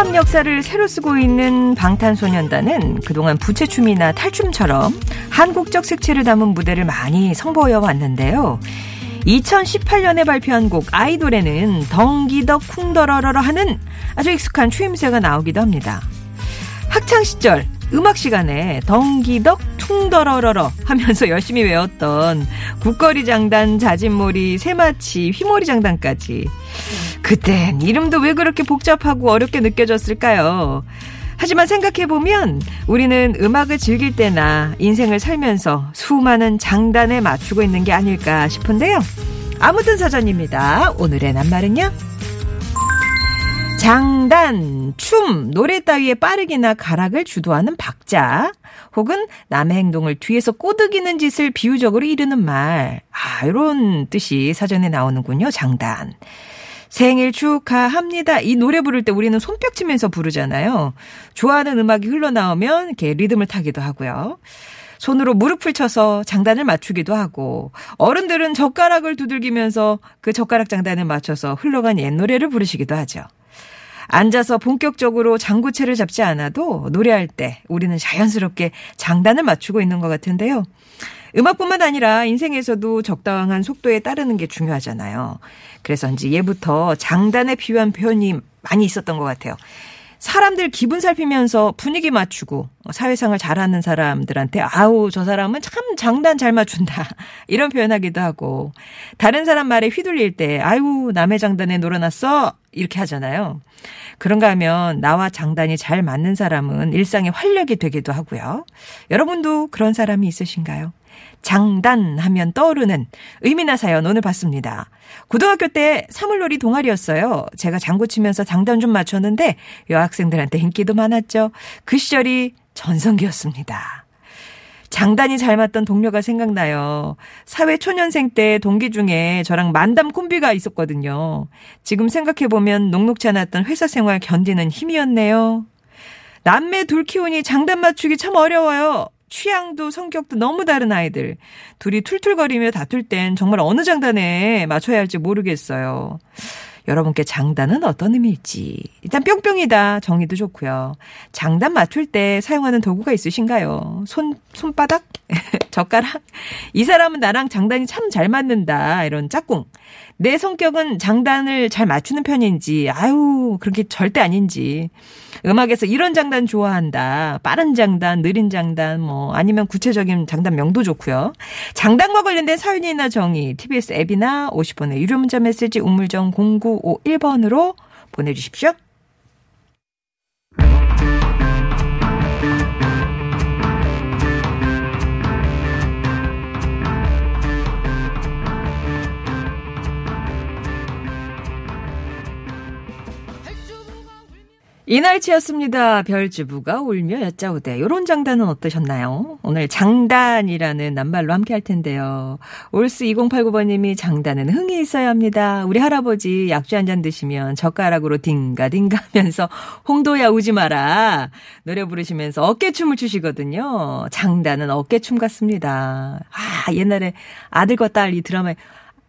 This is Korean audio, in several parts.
K-팝 역사를 새로 쓰고 있는 방탄소년단은 그동안 부채춤이나 탈춤처럼 한국적 색채를 담은 무대를 많이 선보여 왔는데요. 2018년에 발표한 곡 아이돌에는 덩기덕 쿵더러러러 하는 아주 익숙한 추임새가 나오기도 합니다. 학창 시절 음악 시간에 덩기덕 퉁더러러러 하면서 열심히 외웠던 국거리 장단, 자진몰이, 새마치, 휘몰이 장단까지. 그땐 이름도 왜 그렇게 복잡하고 어렵게 느껴졌을까요? 하지만 생각해보면 우리는 음악을 즐길 때나 인생을 살면서 수많은 장단에 맞추고 있는 게 아닐까 싶은데요. 아무튼 사전입니다. 오늘의 낱말은요? 장단, 춤, 노래 따위에 빠르기나 가락을 주도하는 박자, 혹은 남의 행동을 뒤에서 꼬드기는 짓을 비유적으로 이르는 말. 아, 이런 뜻이 사전에 나오는군요. 장단. 생일 축하합니다. 이 노래 부를 때 우리는 손뼉 치면서 부르잖아요. 좋아하는 음악이 흘러나오면 이렇게 리듬을 타기도 하고요. 손으로 무릎을 쳐서 장단을 맞추기도 하고 어른들은 젓가락을 두들기면서 그 젓가락 장단에 맞춰서 흘러간 옛 노래를 부르시기도 하죠. 앉아서 본격적으로 장구채를 잡지 않아도 노래할 때 우리는 자연스럽게 장단을 맞추고 있는 것 같은데요. 음악뿐만 아니라 인생에서도 적당한 속도에 따르는 게 중요하잖아요. 그래서인지 예부터 장단에 비유한 표현이 많이 있었던 것 같아요. 사람들 기분 살피면서 분위기 맞추고 사회상을 잘하는 사람들한테 아우 저 사람은 참 장단 잘 맞춘다 이런 표현하기도 하고 다른 사람 말에 휘둘릴 때 아유 남의 장단에 놀아놨어 이렇게 하잖아요. 그런가 하면 나와 장단이 잘 맞는 사람은 일상의 활력이 되기도 하고요. 여러분도 그런 사람이 있으신가요? 장단 하면 떠오르는 의미나 사연 오늘 봤습니다. 고등학교 때 사물놀이 동아리였어요. 제가 장구 치면서 장단 좀 맞췄는데 여학생들한테 인기도 많았죠. 그 시절이 전성기였습니다. 장단이 잘 맞던 동료가 생각나요. 사회 초년생 때 동기 중에 저랑 만담 콤비가 있었거든요. 지금 생각해보면 녹록지 않았던 회사 생활 견디는 힘이었네요. 남매 둘 키우니 장단 맞추기 참 어려워요. 취향도 성격도 너무 다른 아이들. 둘이 툴툴거리며 다툴 땐 정말 어느 장단에 맞춰야 할지 모르겠어요. 여러분께 장단은 어떤 의미일지. 일단 뿅뿅이다 정의도 좋고요. 장단 맞출 때 사용하는 도구가 있으신가요? 손 손바닥? 젓가락? 이 사람은 나랑 장단이 참 잘 맞는다. 이런 짝꿍. 내 성격은 장단을 잘 맞추는 편인지, 아유, 그렇게 절대 아닌지. 음악에서 이런 장단 좋아한다. 빠른 장단, 느린 장단, 뭐, 아니면 구체적인 장단 명도 좋고요. 장단과 관련된 사연이나 정의, TBS 앱이나 50번의 유료 문자 메시지 우물정 0951번으로 보내주십시오. 이날치였습니다. 별주부가 울며 여짜오대. 요런 장단은 어떠셨나요? 오늘 장단이라는 낱말로 함께 할 텐데요. 올스 2089번님이 장단은 흥이 있어야 합니다. 우리 할아버지 약주 한 잔 드시면 젓가락으로 딩가딩가 하면서 홍도야 우지 마라. 노래 부르시면서 어깨춤을 추시거든요. 장단은 어깨춤 같습니다. 아, 옛날에 아들과 딸 이 드라마에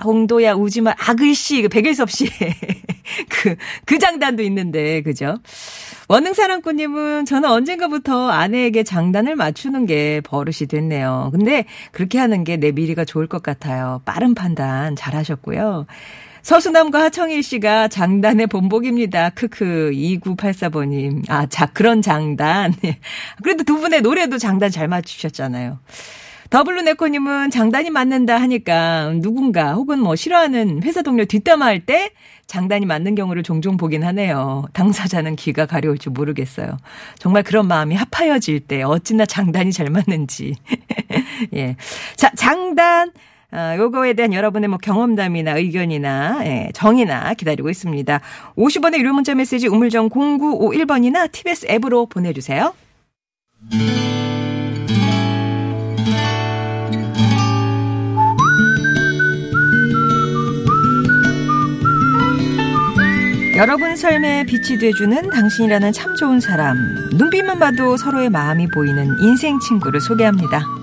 홍도야 우지마 아글씨 그 백일섭 씨 그, 그 장단도 있는데, 그죠? 원능사랑꾼님은 저는 언젠가부터 아내에게 장단을 맞추는 게 버릇이 됐네요. 근데 그렇게 하는 게 내 미래가 좋을 것 같아요. 빠른 판단 잘 하셨고요. 서수남과 하청일 씨가 장단의 본복입니다. 크크 2984번님. 아, 자, 그런 장단. 그래도 두 분의 노래도 장단 잘 맞추셨잖아요. 더블루네코님은 장단이 맞는다 하니까 누군가 혹은 뭐 싫어하는 회사 동료 뒷담화할 때 장단이 맞는 경우를 종종 보긴 하네요. 당사자는 귀가 가려울지 모르겠어요. 정말 그런 마음이 합하여질 때 어찌나 장단이 잘 맞는지. 예. 자, 장단. 어, 요거에 대한 여러분의 뭐 경험담이나 의견이나 예, 정의나 기다리고 있습니다. 50원의 유료 문자 메시지 우물정 0951번이나 TBS 앱으로 보내주세요. 여러분 삶에 빛이 돼주는 당신이라는 참 좋은 사람. 눈빛만 봐도 서로의 마음이 보이는 인생 친구를 소개합니다.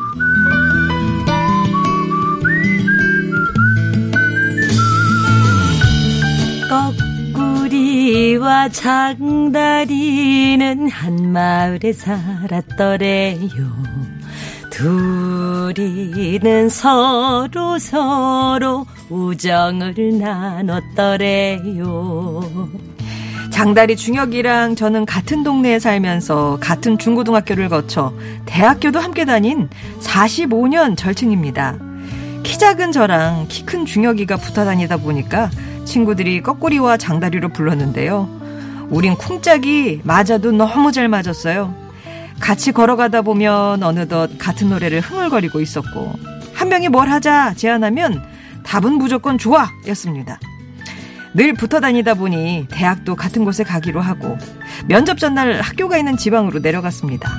거꾸리와 장다리는 한 마을에 살았더래요. 둘이는 서로 서로 우정을 나눴더래요. 장다리 중혁이랑 저는 같은 동네에 살면서 같은 중고등학교를 거쳐 대학교도 함께 다닌 45년 절친입니다. 키 작은 저랑 키 큰 중혁이가 붙어 다니다 보니까 친구들이 거꾸리와 장다리로 불렀는데요. 우린 쿵짝이 맞아도 너무 잘 맞았어요. 같이 걸어가다 보면 어느덧 같은 노래를 흥얼거리고 있었고 한 명이 뭘 하자 제안하면 답은 무조건 좋아 였습니다. 늘 붙어 다니다 보니 대학도 같은 곳에 가기로 하고 면접 전날 학교가 있는 지방으로 내려갔습니다.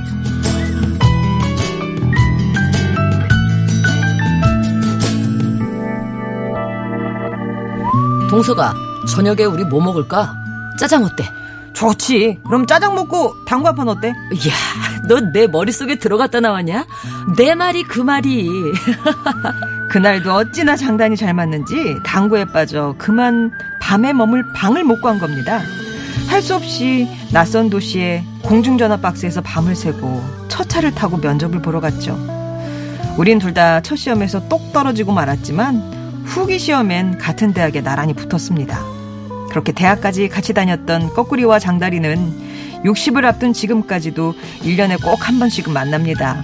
동서가 저녁에 우리 뭐 먹을까? 짜장 어때? 좋지. 그럼 짜장 먹고 당구 한판 어때? 이야, 너 내 머릿속에 들어갔다 나왔냐? 내 말이 그 말이. 그날도 어찌나 장단이 잘 맞는지 당구에 빠져 그만 밤에 머물 방을 못간 겁니다. 할 수 없이 낯선 도시에 공중전화 박스에서 밤을 새고 첫 차를 타고 면접을 보러 갔죠. 우린 둘 다 첫 시험에서 똑 떨어지고 말았지만 후기 시험엔 같은 대학에 나란히 붙었습니다. 그렇게 대학까지 같이 다녔던 거꾸리와 장다리는 60을 앞둔 지금까지도 1년에 꼭 한 번씩은 만납니다.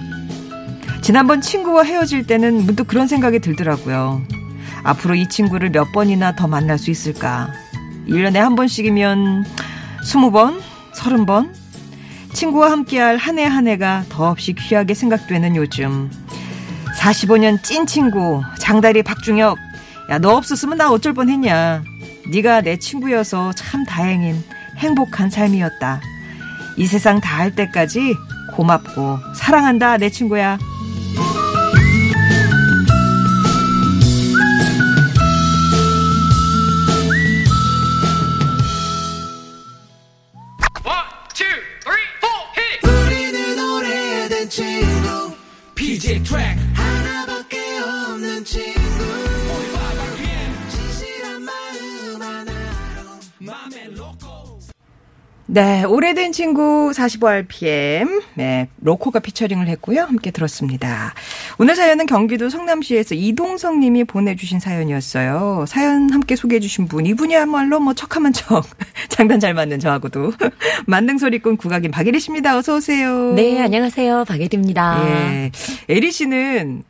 지난번 친구와 헤어질 때는 문득 그런 생각이 들더라고요. 앞으로 이 친구를 몇 번이나 더 만날 수 있을까? 1년에 한 번씩이면 20번, 30번? 친구와 함께할 한 해 한 해가 더없이 귀하게 생각되는 요즘. 45년 찐 친구, 장다리 박중혁. 야, 너 없었으면 나 어쩔 뻔 했냐. 네가 내 친구여서 참 다행인 행복한 삶이었다. 이 세상 다 할 때까지 고맙고 사랑한다, 내 친구야. 네, 오래된 친구 45rpm. 네, 로코가 피처링을 했고요. 함께 들었습니다. 오늘 사연은 경기도 성남시에서 이동성 님이 보내주신 사연이었어요. 사연 함께 소개해주신 분, 이분이야말로 뭐 척하면 척. 장단 잘 맞는 저하고도. 만능 소리꾼 국악인 박애리 씨입니다. 어서오세요. 네, 안녕하세요. 박애리입니다. 예. 애리 씨는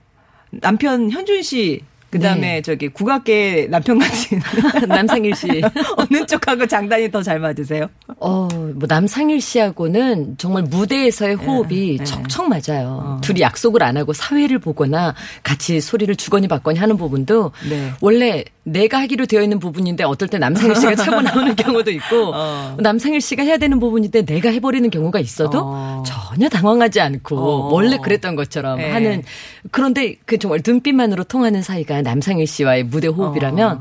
남편 현준 씨, 그 다음에 네. 저기 국악계 남편 같은 남상일 씨. 어느 쪽하고 장단이 더 잘 맞으세요? 어, 뭐 남상일 씨하고는 정말 무대에서의 호흡이 네. 척척 맞아요. 어. 둘이 약속을 안 하고 사회를 보거나 같이 소리를 주거니 받거니 하는 부분도 네. 원래 내가 하기로 되어 있는 부분인데 어떨 때 남상일 씨가 차고 나오는 경우도 있고 어. 남상일 씨가 해야 되는 부분인데 내가 해버리는 경우가 있어도 어. 전혀 당황하지 않고 어. 원래 그랬던 것처럼 네. 하는 그런데 그 정말 눈빛만으로 통하는 사이가 남상일 씨와의 무대 호흡이라면 어.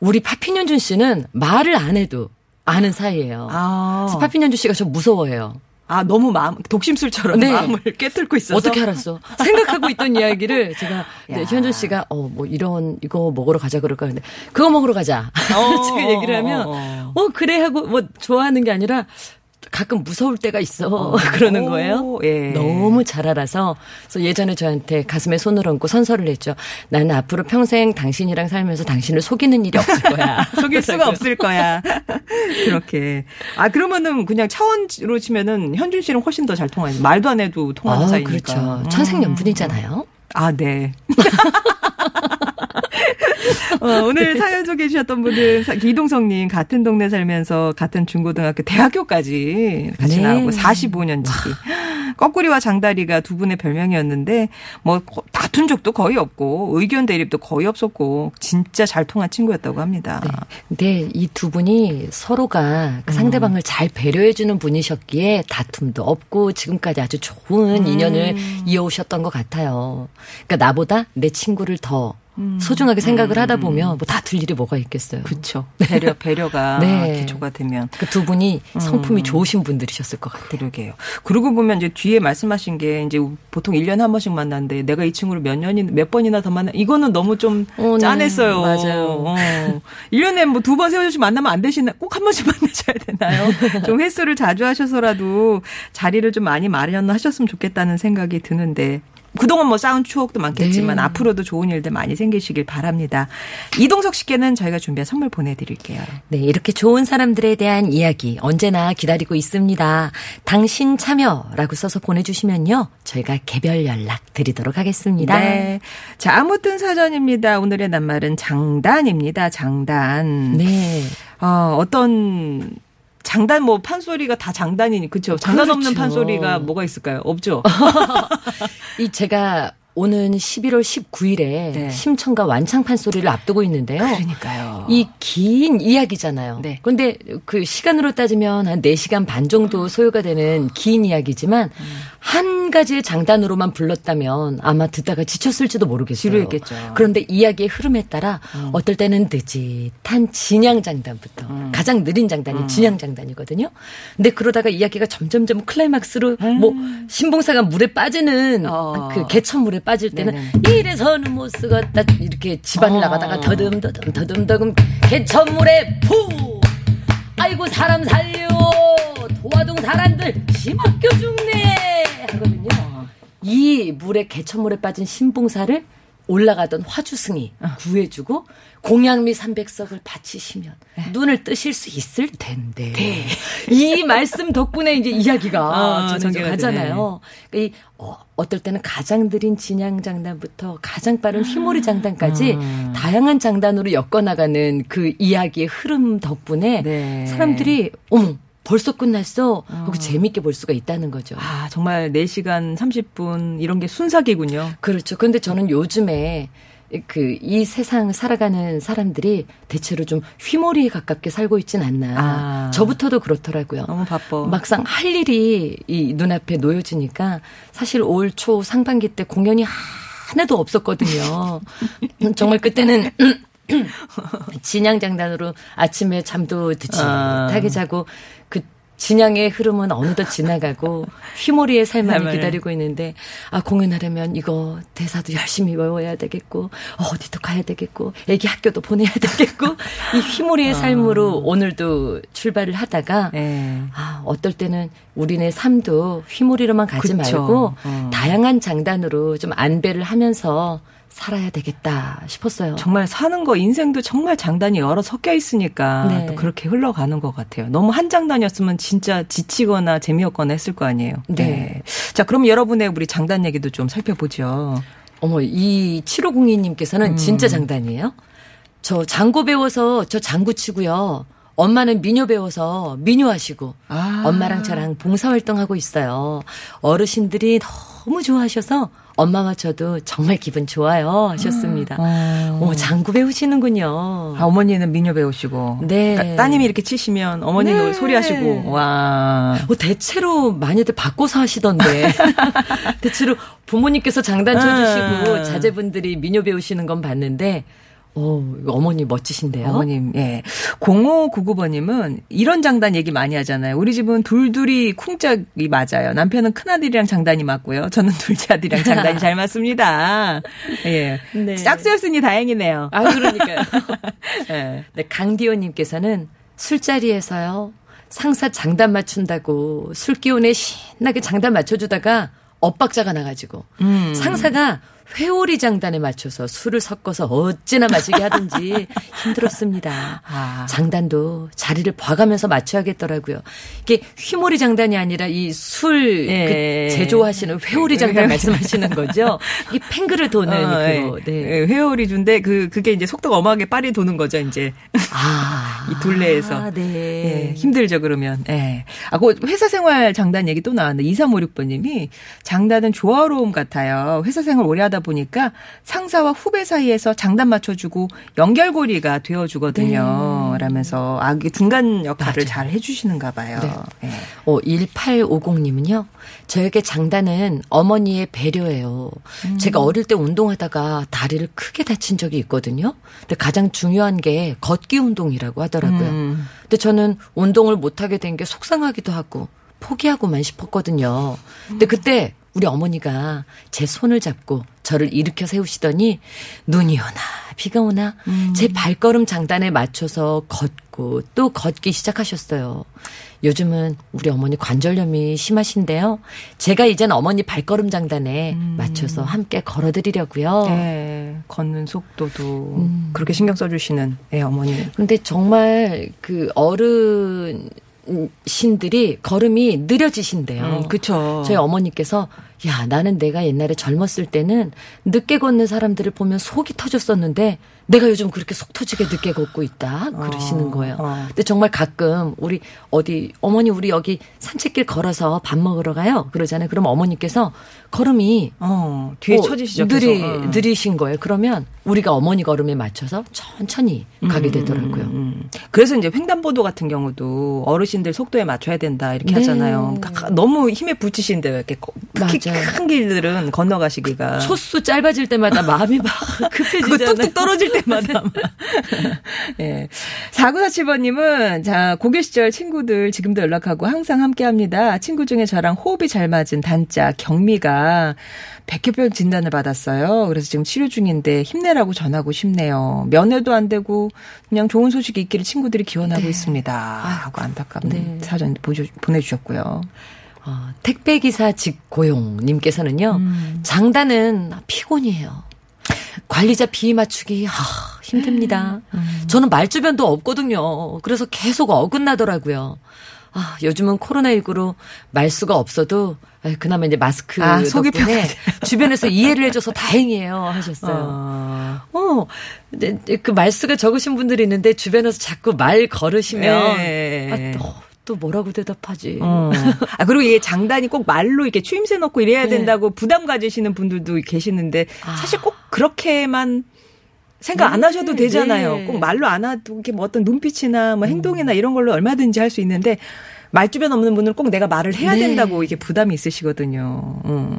우리 파피년준 씨는 말을 안 해도 아는 사이예요. 아. 그래서 파피년준 씨가 저 무서워해요. 아, 너무 마음, 독심술처럼 네. 마음을 꿰뚫고 있어서. 어떻게 알았어? 생각하고 있던 이야기를 제가 야. 현준 씨가 어 뭐 이런 이거 먹으러 가자 그럴까 근데 그거 먹으러 가자. 어, 제가 얘기를 하면 어, 어 그래 하고 뭐 좋아하는 게 아니라 가끔 무서울 때가 있어 그러는 거예요. 오, 예. 너무 잘 알아서 그래서 예전에 저한테 가슴에 손을 얹고 선서를 했죠. 나는 앞으로 평생 당신이랑 살면서 당신을 속이는 일이 없을 거야. 속일 수가 없을 거야. 그렇게. 아, 그러면은 그냥 차원으로 치면은 현준 씨랑 훨씬 더 잘 통하는, 말도 안 해도 통하는 아, 사이니까. 그렇죠. 음. 천생연분이잖아요. 아, 네. 어, 오늘 사연 소개해 주셨던 사- 이동성님 같은 동네 살면서 같은 중고등학교 대학교까지 같이 네. 나오고 45년 지기. 거꾸리와 장다리가 두 분의 별명이었는데 뭐 거- 다툰 적도 거의 없고 의견 대립도 거의 없었고 진짜 잘 통한 친구였다고 합니다. 근데 이두 분이 서로가 그 상대방을 잘 배려해 주는 분이셨기에 다툼도 없고 지금까지 아주 좋은 인연을 이어오셨던 것 같아요. 그러니까 나보다 내 친구를 더 소중하게 생각을 하다 보면 뭐 다 들 일이 뭐가 있겠어요. 그쵸. 배려, 배려가 네. 기초가 되면. 그 두 분이 성품이 좋으신 분들이셨을 것 같아요. 그러게요. 그러고 보면 이제 뒤에 말씀하신 게 이제 보통 1년에 한 번씩 만났는데 내가 이 친구를 몇 년이, 몇 번이나 더 만나, 이거는 너무 좀 어, 네. 짠했어요. 맞아요. 어. 1년에 뭐 두 번, 세 번씩 만나면 안 되시나? 꼭 한 번씩 만나셔야 되나요? 좀 횟수를 자주 하셔서라도 자리를 좀 많이 마련하셨으면 좋겠다는 생각이 드는데. 그동안 뭐 쌓은 추억도 많겠지만 네. 앞으로도 좋은 일들 많이 생기시길 바랍니다. 이동석 씨께는 저희가 준비한 선물 보내드릴게요. 네, 이렇게 좋은 사람들에 대한 이야기 언제나 기다리고 있습니다. 당신 참여라고 써서 보내주시면요. 저희가 개별 연락 드리도록 하겠습니다. 네. 자, 아무튼 사전입니다. 오늘의 낱말은 장단입니다. 장단. 네. 어, 어떤 장단 뭐 판소리가 다 장단이니 그렇죠. 장단 없는 그렇죠. 판소리가 뭐가 있을까요? 없죠. 이 제가 오는 11월 19일에 네. 심청과 완창판 소리를 앞두고 있는데요. 그러니까요. 이 긴 이야기잖아요. 네. 그런데 그 시간으로 따지면 한 4시간 반 정도 소요가 되는 긴 이야기지만 한 가지의 장단으로만 불렀다면 아마 듣다가 지쳤을지도 모르겠어요. 지루했겠죠. 그런데 이야기의 흐름에 따라 어떨 때는 느릿한 진양 장단부터 가장 느린 장단이 진양 장단이거든요. 근데 그러다가 이야기가 점점점 클라이막스로 뭐 신봉사가 물에 빠지는 어. 그 개천물에 빠질 때는 네네. 이래서는 못 쓰겠다. 이렇게 집안을 어. 나가다가 더듬더듬 더듬더듬 개천물에 푸! 아이고 사람 살려! 도화동 사람들 심학교 죽네! 하거든요. 이 물에 개천물에 빠진 신봉사를 올라가던 화주승이 구해주고 공양미 300석을 바치시면 눈을 뜨실 수 있을 텐데 이 말씀 덕분에 이제 이야기가 아, 진행 전개가 가잖아요. 이 어, 어떨 때는 가장 느린 진양 장단부터 가장 빠른 휘몰이 장단까지 음. 다양한 장단으로 엮어나가는 그 이야기의 흐름 덕분에 네. 사람들이 어머 벌써 끝났어 하고 재밌게 볼 수가 있다는 거죠. 아, 정말 4시간 30분 이런 게 순삭이군요. 그렇죠. 근데 저는 요즘에 그 이 세상 살아가는 사람들이 대체로 좀 휘몰이에 가깝게 살고 있진 않나. 아. 저부터도 그렇더라고요. 너무 바빠. 막상 할 일이 이 눈앞에 놓여지니까 사실 올 초 상반기 때 공연이 하나도 없었거든요. 정말 그때는 진양 장단으로 아침에 잠도 듣지 아. 못하게 자고 그 진양의 흐름은 어느덧 지나가고 휘몰이의 삶을. 기다리고 있는데 아 공연하려면 이거 대사도 열심히 외워야 되겠고 어디도 가야 되겠고 애기 학교도 보내야 되겠고 이 휘몰이의 삶으로 오늘도 출발을 하다가 예. 아, 어떨 때는 우리네 삶도 휘몰이로만 가지 그쵸. 말고 어. 다양한 장단으로 좀 안배를 하면서 살아야 되겠다 싶었어요. 정말 사는 거 인생도 정말 장단이 여러 섞여 있으니까 네. 또 그렇게 흘러가는 것 같아요. 너무 한 장단이었으면 진짜 지치거나 재미없거나 했을 거 아니에요. 네. 자, 그럼 여러분의 우리 장단 얘기도 좀 살펴보죠. 어머, 이 7502님께서는 음. 진짜 장단이에요? 저 장구 배워서 저 장구 치고요. 엄마는 민요 배워서 민요 하시고 아. 엄마랑 저랑 봉사활동하고 있어요. 어르신들이 너무 좋아하셔서 엄마와 저도 정말 기분 좋아요 하셨습니다. 어. 어머, 장구 배우시는군요. 아, 어머니는 민요 배우시고. 네. 따- 따님이 이렇게 치시면 어머니도 네. 소리하시고. 와. 어, 대체로 많이들 바꿔서 하시던데. 대체로 부모님께서 장단 쳐주시고 음. 자제분들이 민요 배우시는 건 봤는데, 어, 이거 어머니 멋지신데요. 어머님, 예. 0599번님은 이런 장단 얘기 많이 하잖아요. 우리 집은 둘둘이 쿵짝이 맞아요. 남편은 큰아들이랑 장단이 맞고요. 저는 둘째 아들이랑 장단이 잘 맞습니다. 예. 네. 짝수였으니 다행이네요. 아, 그러니까요. 예. 네, 강디호님께서는 술자리에서요, 상사 장단 맞춘다고 술 기운에 신나게 장단 맞춰주다가 엇박자가 나가지고, 음. 상사가 회오리 장단에 맞춰서 술을 섞어서 어찌나 마시게 하든지 힘들었습니다. 아. 장단도 자리를 봐가면서 맞춰야겠더라고요. 이게 휘몰이 장단이 아니라 이술 예. 그 제조하시는 회오리 장단 말씀하시는 거죠. 이 팽글을 도는 어. 예. 네. 예, 회오리 준데 그 그게 이제 속도가 어마하게 빨리 도는 거죠, 이제. 아, 이 둘레에서. 아, 네. 예, 힘들죠, 그러면. 예. 아, 그 회사 생활 장단 얘기 또 나왔는데, 2356번 님이 장단은 조화로움 같아요. 회사 생활 오래 하다 보니까 상사와 후배 사이에서 장단 맞춰주고 연결고리가 되어주거든요. 라면서 아, 중간 역할을 잘 해주시는가 봐요. 예. 어, 1850님은요, 저에게 장단은 어머니의 배려예요. 제가 어릴 때 운동하다가 다리를 크게 다친 적이 있거든요. 근데 가장 중요한 게 걷기 운동이라고 하더라고요. 음. 근데 저는 운동을 못하게 된 게 속상하기도 하고, 포기하고만 싶었거든요. 근데 그때 우리 어머니가 제 손을 잡고 저를 일으켜 세우시더니 눈이 오나 비가 오나 제 발걸음 장단에 맞춰서 걷고 또 걷기 시작하셨어요. 요즘은 우리 어머니 관절염이 심하신데요. 제가 이젠 어머니 발걸음 장단에 맞춰서 함께 걸어드리려고요. 예, 걷는 속도도 음. 그렇게 신경 써주시는 예, 어머니. 근데 정말 그 어른 신들이 걸음이 느려지신대요. 음, 그쵸. 저희 어머니께서 야 나는 내가 옛날에 젊었을 때는 늦게 걷는 사람들을 보면 속이 터졌었는데 내가 요즘 그렇게 속 터지게 늦게 걷고 있다 그러시는 거예요. 어. 근데 정말 가끔 우리 어디 어머니 우리 여기 산책길 걸어서 밥 먹으러 가요 그러잖아요. 그럼 어머니께서 걸음이 어, 뒤에 어, 처지시죠. 느리. 어. 느리신 거예요. 그러면 우리가 어머니 걸음에 맞춰서 천천히 가게 되더라고요. 음. 그래서 이제 횡단보도 같은 경우도 어르신들 속도에 맞춰야 된다 이렇게 네. 하잖아요. 가- 너무 힘에 부치신데 이렇게 거- 특히 맞아요. 큰 길들은 건너가시기가 초수 짧아질 때마다 마음이 막 급해지잖아요. 뚝뚝 떨어질 때마다. 예. 4947번님은, 자, 고교 시절 친구들 지금도 연락하고 항상 함께 합니다. 친구 중에 저랑 호흡이 잘 맞은 단짝, 경미가 백혈병 진단을 받았어요. 그래서 지금 치료 중인데 힘내라고 전하고 싶네요. 면회도 안 되고 그냥 좋은 소식이 있기를 친구들이 기원하고 있습니다. 하고 안타깝는 네. 사전 보내주셨고요. 어, 택배기사 직고용님께서는요, 음. 장단은 피곤이에요. 관리자 비위 맞추기, 아, 힘듭니다. 음. 저는 말주변도 없거든요. 그래서 계속 어긋나더라고요. 아, 요즘은 코로나19로 말 수가 없어도, 아, 그나마 이제 마스크 아, 속이 덕분에 주변에서 이해를 해줘서 다행이에요. 하셨어요. 어. 어, 근데 그 말수가 적으신 분들이 있는데 주변에서 자꾸 말 걸으시면 예. 아, 또, 또 뭐라고 대답하지? 어. 아, 그리고 이게 장단이 꼭 말로 이렇게 추임새 넣고 이래야 네. 된다고 부담 가지시는 분들도 계시는데 아. 사실 꼭 그렇게만 생각 안 하셔도 되잖아요. 네. 꼭 말로 안 하도 이렇게 뭐 어떤 눈빛이나 뭐 행동이나 이런 걸로 얼마든지 할 수 있는데 말주변 없는 분은 꼭 내가 말을 해야 네. 된다고 이게 부담이 있으시거든요. 음.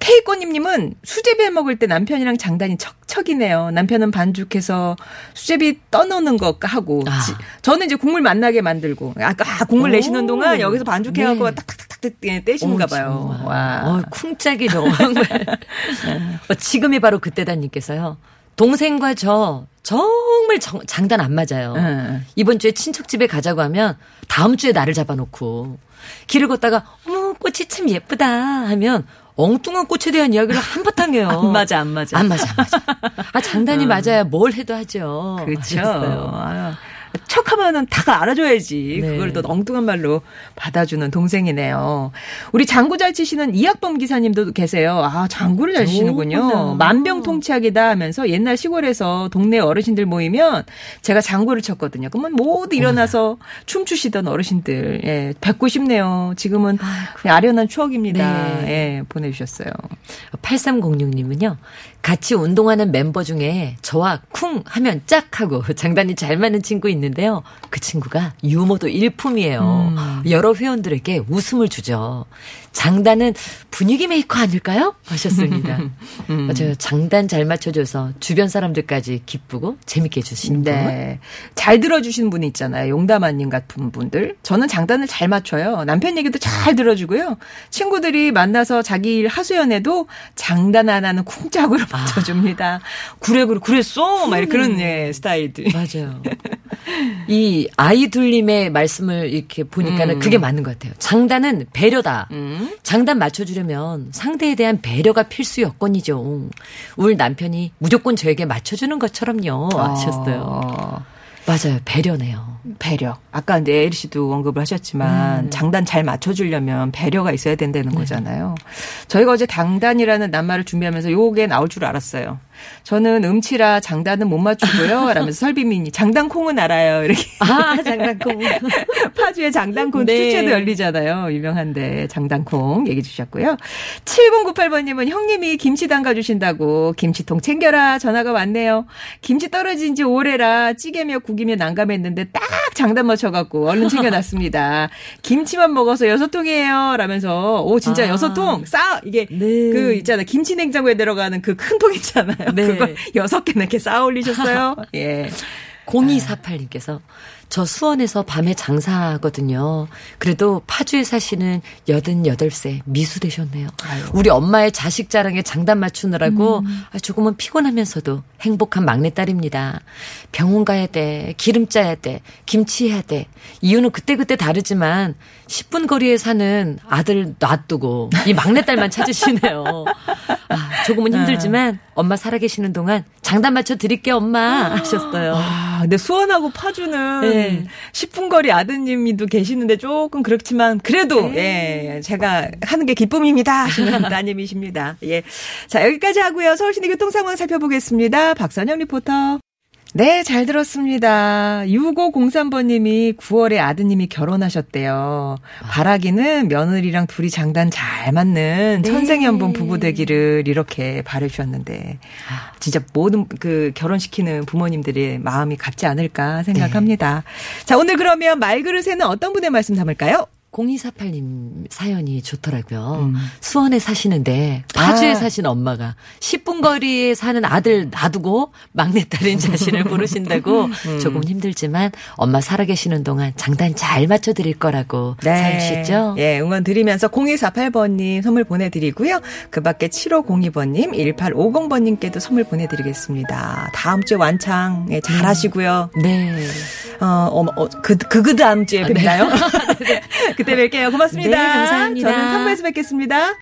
케이코님님은 수제비 해 먹을 때 남편이랑 장단이 척척이네요. 남편은 반죽해서 수제비 떠놓는 거 하고 아. 지- 저는 이제 국물 만나게 만들고 아까 아, 국물 오. 내시는 동안 여기서 반죽해갖고 네. 탁탁탁탁 떼시는가 어, 봐요. 와. 어, 쿵짝이 정말. 어, 지금이 바로 그때다님께서요. 동생과 저 정말 정- 장단 안 맞아요. 응. 이번 주에 친척 집에 가자고 하면 다음 주에 나를 잡아놓고 길을 걷다가 어머 꽃이 참 예쁘다 하면 엉뚱한 꽃에 대한 이야기를 한바탕 해요. 안 맞아, 안 맞아. 안 맞아, 안 맞아. 아 장단이 맞아야 뭘 해도 하죠. 그렇죠. 아, 척하면은 다 알아줘야지. 네. 그걸 또 엉뚱한 말로 받아주는 동생이네요. 우리 장구 잘 치시는 이학범 기사님도 계세요. 아 장구를 잘 치시는군요. 만병통치약이다 하면서 옛날 시골에서 동네 어르신들 모이면 제가 장구를 쳤거든요. 그러면 모두 일어나서 춤추시던 어르신들 예, 뵙고 싶네요. 지금은 그냥 아련한 추억입니다. 네. 예, 보내주셨어요. 8306님은요, 같이 운동하는 멤버 중에 저와 쿵 하면 짝 하고 장단이 잘 맞는 친구 있는데 요. 그 친구가 유머도 일품이에요. 여러 회원들에게 웃음을 주죠. 장단은 분위기 메이커 아닐까요? 하셨습니다. 맞아요. 장단 잘 맞춰줘서 주변 사람들까지 기쁘고 재밌게 해주시는 분. 네. 잘 들어주시는 분이 있잖아요. 용담아님 같은 분들. 저는 장단을 잘 맞춰요. 남편 얘기도 잘 들어주고요. 친구들이 만나서 자기 일 하소연해도 장단 하나는 쿵짝으로 맞춰줍니다. 그래, 그래, 그랬어? 막 이렇게 그런 예, 스타일들. 맞아요. 이 아이둘님의 말씀을 이렇게 보니까는 그게 맞는 것 같아요. 장단은 배려다. 장단 맞춰주려면 상대에 대한 배려가 필수 여건이죠. 우리 남편이 무조건 저에게 맞춰주는 것처럼요. 하셨어요. 어, 맞아요. 배려네요. 배려. 아까 이제 에리 씨도 언급을 하셨지만 네. 장단 잘 맞춰주려면 배려가 있어야 된다는 거잖아요. 저희가 어제 당단이라는 낱말을 준비하면서 요게 나올 줄 알았어요. 저는 음치라 장단은 못 맞추고요. 라면서 설비민이 장단콩은 알아요. 이렇게. 아, 장난감. 파주에 장단콩 네. 축제도 열리잖아요. 유명한데 장단콩 얘기 주셨고요. 7098번님은 형님이 김치 담가주신다고 김치통 챙겨라 전화가 왔네요. 김치 떨어진 지 오래라 찌개며 국이며 난감했는데 딱 장단 맞춰갖고 얼른 챙겨놨습니다. 김치만 먹어서 여섯 통이에요. 라면서 오 진짜 아. 여섯 통 싸! 이게 네. 그 있잖아 김치 냉장고에 들어가는 그 큰 통 있잖아요. 네. 그거 여섯 개나 이렇게 쌓아 올리셨어요. 예. 0248님께서 저 수원에서 밤에 장사하거든요. 그래도 파주에 사시는 88세 미수 되셨네요. 우리 엄마의 자식 자랑에 장단 맞추느라고 아, 조금은 피곤하면서도 행복한 막내딸입니다. 병원 가야 돼. 기름 짜야 돼. 김치 해야 돼. 이유는 그때그때 다르지만 10분 거리에 사는 아들 놔두고 이 막내딸만 찾으시네요. 아, 조금은 힘들지만 엄마 살아계시는 동안 장단 맞춰 드릴게요, 엄마. 하셨어요. 아, 근데 수원하고 파주는 네. 10분 거리 아드님이도 계시는데 조금 그렇지만 그래도 예, 제가 하는 게 기쁨입니다 하시는 따님이십니다. 예. 자, 여기까지 하고요. 서울시내 교통 상황 살펴보겠습니다. 박선영 리포터. 네, 잘 들었습니다. 6503번님이 9월에 아드님이 결혼하셨대요. 바라기는 며느리랑 둘이 장단 잘 맞는 네. 천생연분 부부 되기를 이렇게 바래주셨는데, 진짜 모든 그 결혼시키는 부모님들의 마음이 같지 않을까 생각합니다. 자, 오늘 그러면 말그릇에는 어떤 분의 말씀 담을까요? 0248님 사연이 좋더라고요. 음. 수원에 사시는데 파주에 아. 사시는 엄마가 10분 거리에 사는 아들 놔두고 막내딸인 자신을 부르신다고 음. 조금 힘들지만 엄마 살아계시는 동안 장단 잘 맞춰드릴 거라고 사연 주셨죠? 예, 응원 드리면서 0248번님 선물 보내드리고요. 그 밖에 7502번님, 1850번님께도 선물 보내드리겠습니다. 다음 주에 완창, 예, 잘 하시고요. 네. 어, 어, 어, 그, 그, 그 다음 주에 뵙나요? 그때 뵐게요. 고맙습니다. 네, 감사합니다. 저는 3부에서 뵙겠습니다.